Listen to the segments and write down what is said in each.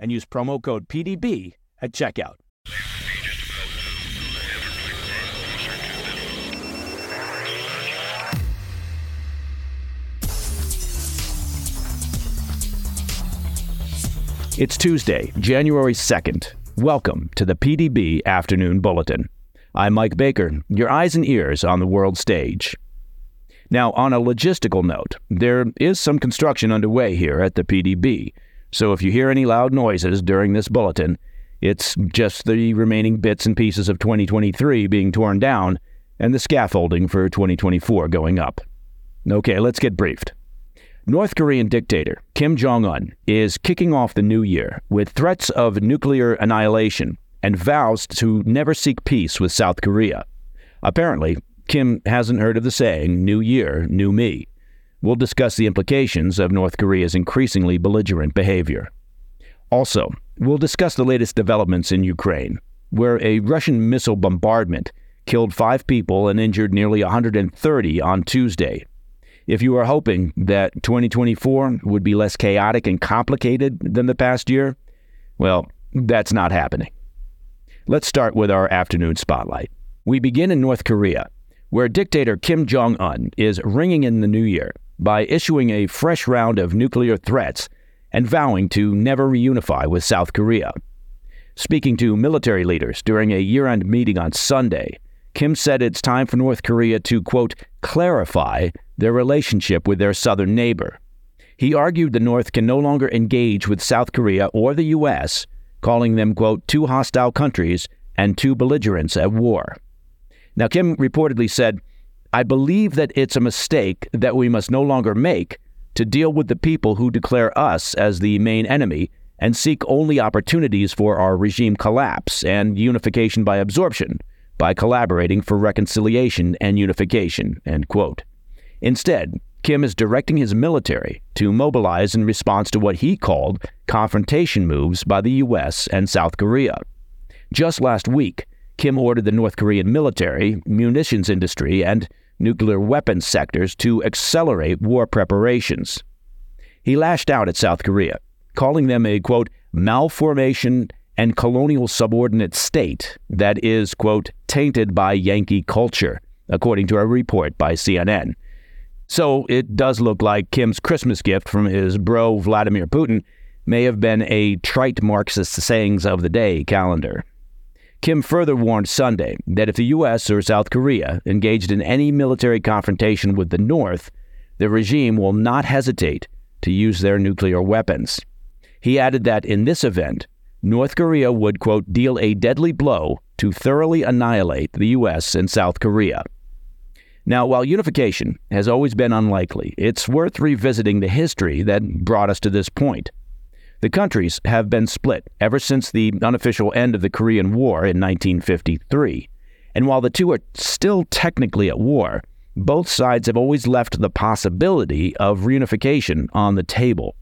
and use promo code PDB at checkout. It's Tuesday, January 2nd. Welcome to the PDB Afternoon Bulletin. I'm Mike Baker, your eyes and ears on the world stage. Now, on a logistical note, there is some construction underway here at the PDB, so if you hear any loud noises during this bulletin, it's just the remaining bits and pieces of 2023 being torn down and the scaffolding for 2024 going up. Okay, let's get briefed. North Korean dictator Kim Jong un is kicking off the new year with threats of nuclear annihilation and vows to never seek peace with South Korea. Apparently, Kim hasn't heard of the saying, New Year, New Me. We'll discuss the implications of North Korea's increasingly belligerent behavior. Also, we'll discuss the latest developments in Ukraine, where a Russian missile bombardment killed five people and injured nearly 130 on Tuesday. If you are hoping that 2024 would be less chaotic and complicated than the past year, well, that's not happening. Let's start with our afternoon spotlight. We begin in North Korea, where dictator Kim Jong un is ringing in the new year by issuing a fresh round of nuclear threats and vowing to never reunify with South Korea. Speaking to military leaders during a year end meeting on Sunday, Kim said it's time for North Korea to, quote, clarify their relationship with their southern neighbor. He argued the North can no longer engage with South Korea or the U.S., calling them, quote, two hostile countries and two belligerents at war. Now, Kim reportedly said, I believe that it's a mistake that we must no longer make to deal with the people who declare us as the main enemy and seek only opportunities for our regime collapse and unification by absorption by collaborating for reconciliation and unification. Instead, Kim is directing his military to mobilize in response to what he called confrontation moves by the U.S. and South Korea. Just last week, Kim ordered the North Korean military, munitions industry, and nuclear weapons sectors to accelerate war preparations. He lashed out at South Korea, calling them a, quote, malformation and colonial subordinate state that is, quote, tainted by Yankee culture, according to a report by CNN. So it does look like Kim's Christmas gift from his bro Vladimir Putin may have been a trite Marxist sayings of the day calendar. Kim further warned Sunday that if the U.S. or South Korea engaged in any military confrontation with the North, the regime will not hesitate to use their nuclear weapons. He added that in this event, North Korea would, quote, deal a deadly blow to thoroughly annihilate the U.S. and South Korea. Now, while unification has always been unlikely, it's worth revisiting the history that brought us to this point. The countries have been split ever since the unofficial end of the Korean War in 1953. And while the two are still technically at war, both sides have always left the possibility of reunification on the table.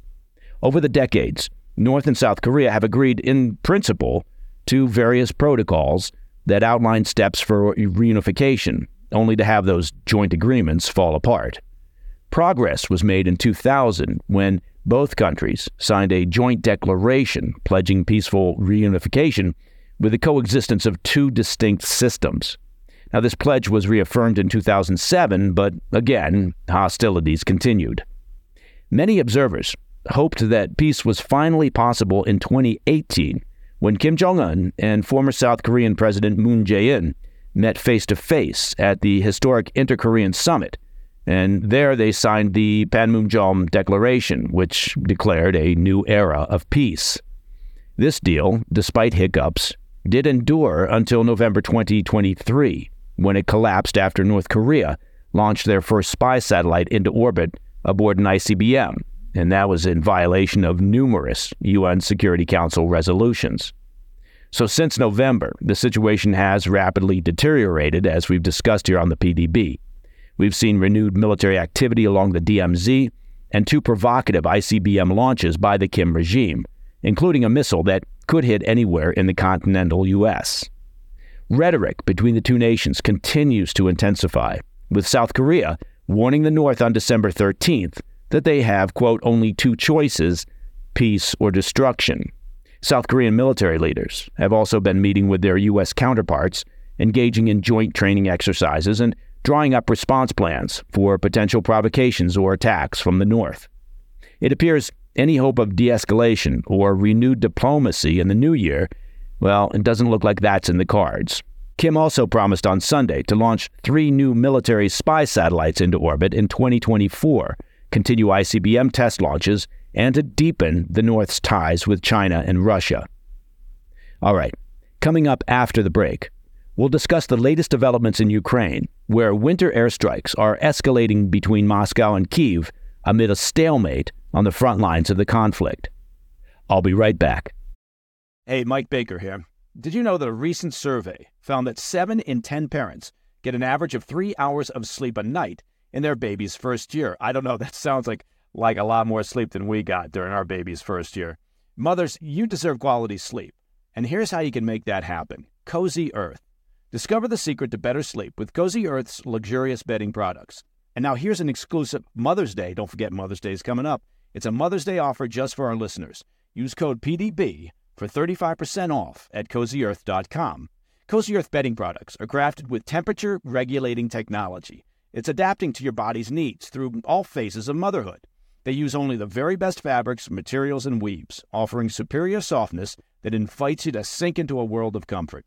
Over the decades, North and South Korea have agreed in principle to various protocols that outline steps for reunification, only to have those joint agreements fall apart. Progress was made in 2000 when both countries signed a joint declaration pledging peaceful reunification with the coexistence of two distinct systems. Now, this pledge was reaffirmed in 2007, but again, hostilities continued. Many observers hoped that peace was finally possible in 2018 when Kim Jong un and former South Korean President Moon Jae in met face to face at the historic Inter Korean Summit. And there they signed the Panmunjom Declaration, which declared a new era of peace. This deal, despite hiccups, did endure until November 2023, when it collapsed after North Korea launched their first spy satellite into orbit aboard an ICBM, and that was in violation of numerous UN Security Council resolutions. So, since November, the situation has rapidly deteriorated, as we've discussed here on the PDB. We've seen renewed military activity along the DMZ and two provocative ICBM launches by the Kim regime, including a missile that could hit anywhere in the continental U.S. Rhetoric between the two nations continues to intensify, with South Korea warning the North on December 13th that they have, quote, only two choices peace or destruction. South Korean military leaders have also been meeting with their U.S. counterparts, engaging in joint training exercises and drawing up response plans for potential provocations or attacks from the North. It appears any hope of de escalation or renewed diplomacy in the new year, well, it doesn't look like that's in the cards. Kim also promised on Sunday to launch three new military spy satellites into orbit in 2024, continue ICBM test launches, and to deepen the North's ties with China and Russia. All right, coming up after the break, we'll discuss the latest developments in Ukraine, where winter airstrikes are escalating between Moscow and Kiev amid a stalemate on the front lines of the conflict. I'll be right back. Hey, Mike Baker here. Did you know that a recent survey found that 7 in 10 parents get an average of 3 hours of sleep a night in their baby's first year? I don't know, that sounds like like a lot more sleep than we got during our baby's first year. Mothers, you deserve quality sleep. And here's how you can make that happen. Cozy Earth. Discover the secret to better sleep with Cozy Earth's luxurious bedding products. And now here's an exclusive Mother's Day. Don't forget Mother's Day is coming up. It's a Mother's Day offer just for our listeners. Use code PDB for 35% off at cozyearth.com. Cozy Earth bedding products are crafted with temperature regulating technology. It's adapting to your body's needs through all phases of motherhood. They use only the very best fabrics, materials, and weaves, offering superior softness that invites you to sink into a world of comfort.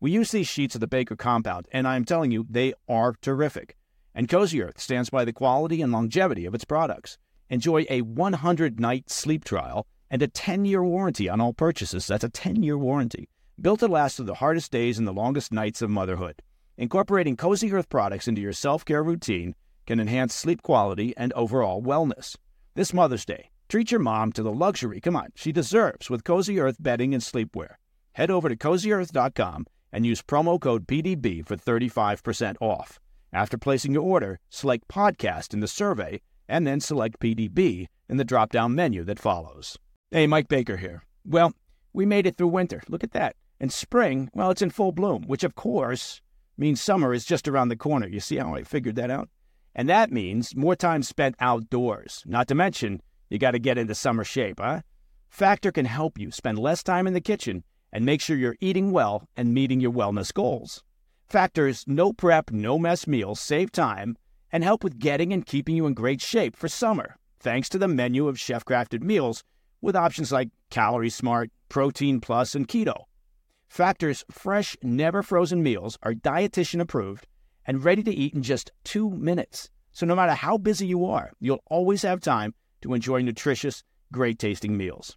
We use these sheets of the Baker compound, and I'm telling you, they are terrific. And Cozy Earth stands by the quality and longevity of its products. Enjoy a 100 night sleep trial and a 10 year warranty on all purchases. That's a 10 year warranty. Built to last through the hardest days and the longest nights of motherhood. Incorporating Cozy Earth products into your self care routine can enhance sleep quality and overall wellness. This Mother's Day, treat your mom to the luxury, come on, she deserves with Cozy Earth bedding and sleepwear. Head over to cozyearth.com and use promo code PDB for 35% off. After placing your order, select podcast in the survey and then select PDB in the drop down menu that follows. Hey, Mike Baker here. Well, we made it through winter. Look at that. And spring, well, it's in full bloom, which of course means summer is just around the corner. You see how I figured that out? And that means more time spent outdoors. Not to mention, you got to get into summer shape, huh? Factor can help you spend less time in the kitchen and make sure you're eating well and meeting your wellness goals. Factor's no prep, no mess meals save time and help with getting and keeping you in great shape for summer, thanks to the menu of chef crafted meals with options like Calorie Smart, Protein Plus, and Keto. Factor's fresh, never frozen meals are dietitian approved and ready to eat in just two minutes. So no matter how busy you are, you'll always have time to enjoy nutritious, great tasting meals.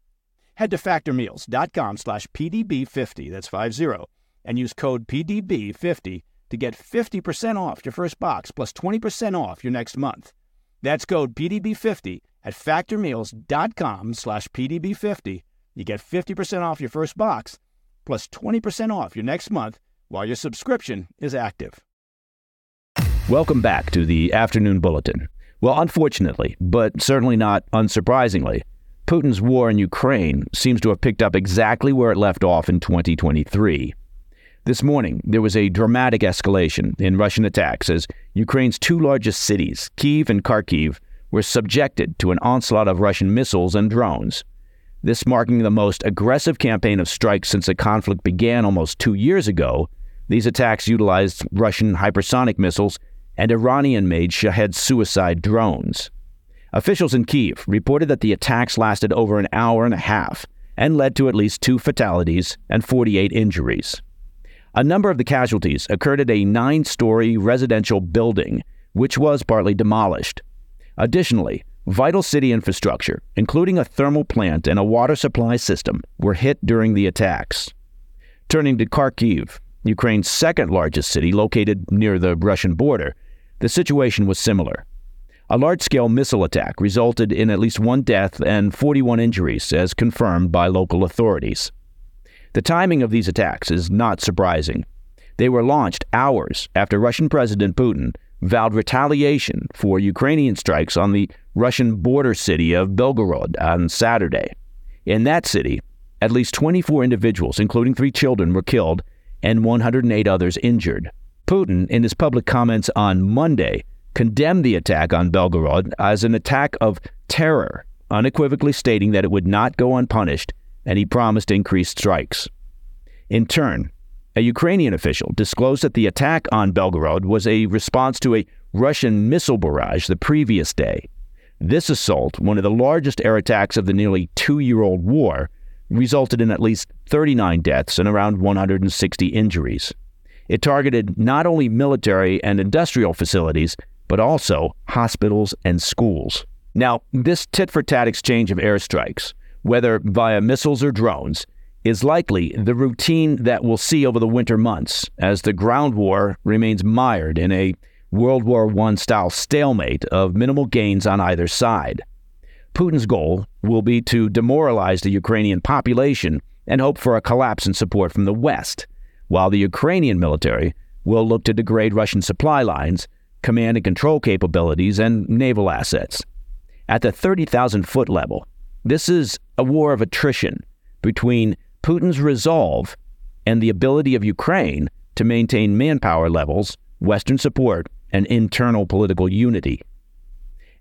Head to factormeals.com slash PDB50, that's 50, and use code PDB50 to get 50% off your first box plus 20% off your next month. That's code PDB50 at factormeals.com slash PDB50, you get 50% off your first box plus 20% off your next month while your subscription is active. Welcome back to the Afternoon Bulletin. Well, unfortunately, but certainly not unsurprisingly, Putin's war in Ukraine seems to have picked up exactly where it left off in 2023. This morning, there was a dramatic escalation in Russian attacks as Ukraine's two largest cities, Kiev and Kharkiv, were subjected to an onslaught of Russian missiles and drones. This marking the most aggressive campaign of strikes since the conflict began almost two years ago. These attacks utilized Russian hypersonic missiles and Iranian made Shahed suicide drones. Officials in Kiev reported that the attacks lasted over an hour and a half and led to at least two fatalities and 48 injuries. A number of the casualties occurred at a nine story residential building, which was partly demolished. Additionally, vital city infrastructure, including a thermal plant and a water supply system, were hit during the attacks. Turning to Kharkiv, Ukraine's second largest city located near the Russian border, the situation was similar. A large scale missile attack resulted in at least one death and 41 injuries, as confirmed by local authorities. The timing of these attacks is not surprising. They were launched hours after Russian President Putin vowed retaliation for Ukrainian strikes on the Russian border city of Belgorod on Saturday. In that city, at least 24 individuals, including three children, were killed and 108 others injured. Putin, in his public comments on Monday, condemned the attack on Belgorod as an attack of terror, unequivocally stating that it would not go unpunished, and he promised increased strikes. In turn, a Ukrainian official disclosed that the attack on Belgorod was a response to a Russian missile barrage the previous day. This assault, one of the largest air attacks of the nearly two year old war, resulted in at least 39 deaths and around 160 injuries. It targeted not only military and industrial facilities, but also hospitals and schools. Now, this tit for tat exchange of airstrikes, whether via missiles or drones, is likely the routine that we'll see over the winter months as the ground war remains mired in a World War I style stalemate of minimal gains on either side. Putin's goal will be to demoralize the Ukrainian population and hope for a collapse in support from the West, while the Ukrainian military will look to degrade Russian supply lines command and control capabilities, and naval assets. At the 30,000 foot level, this is a war of attrition between Putin's resolve and the ability of Ukraine to maintain manpower levels, Western support, and internal political unity.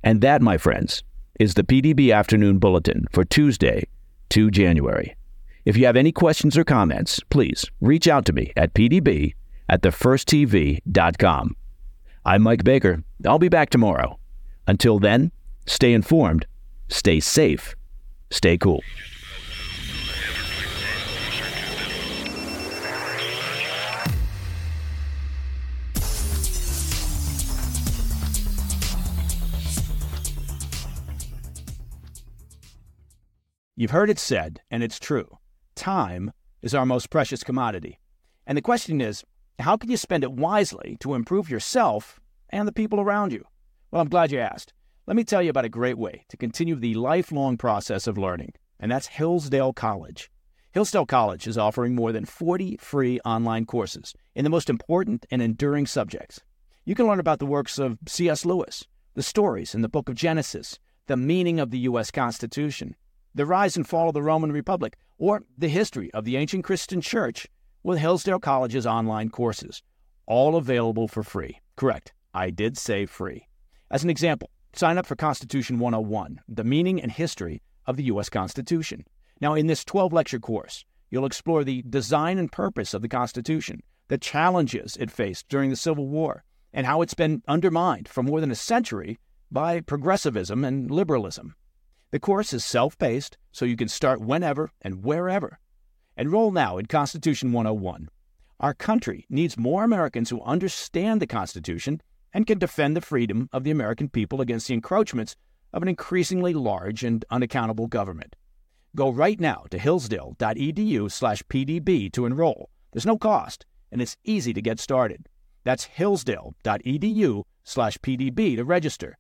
And that, my friends, is the PDB Afternoon Bulletin for Tuesday, 2 January. If you have any questions or comments, please reach out to me at pdb at thefirsttv.com. I'm Mike Baker. I'll be back tomorrow. Until then, stay informed, stay safe, stay cool. You've heard it said, and it's true time is our most precious commodity. And the question is, how can you spend it wisely to improve yourself and the people around you? Well, I'm glad you asked. Let me tell you about a great way to continue the lifelong process of learning, and that's Hillsdale College. Hillsdale College is offering more than 40 free online courses in the most important and enduring subjects. You can learn about the works of C.S. Lewis, the stories in the book of Genesis, the meaning of the U.S. Constitution, the rise and fall of the Roman Republic, or the history of the ancient Christian church with Hillsdale College's online courses, all available for free. Correct, I did say free. As an example, sign up for Constitution 101, the meaning and history of the U.S. Constitution. Now, in this 12 lecture course, you'll explore the design and purpose of the Constitution, the challenges it faced during the Civil War, and how it's been undermined for more than a century by progressivism and liberalism. The course is self paced, so you can start whenever and wherever. Enroll now in Constitution 101. Our country needs more Americans who understand the Constitution and can defend the freedom of the American people against the encroachments of an increasingly large and unaccountable government. Go right now to hillsdale.edu/pdb to enroll. There's no cost, and it's easy to get started. That's hillsdale.edu/pdb to register.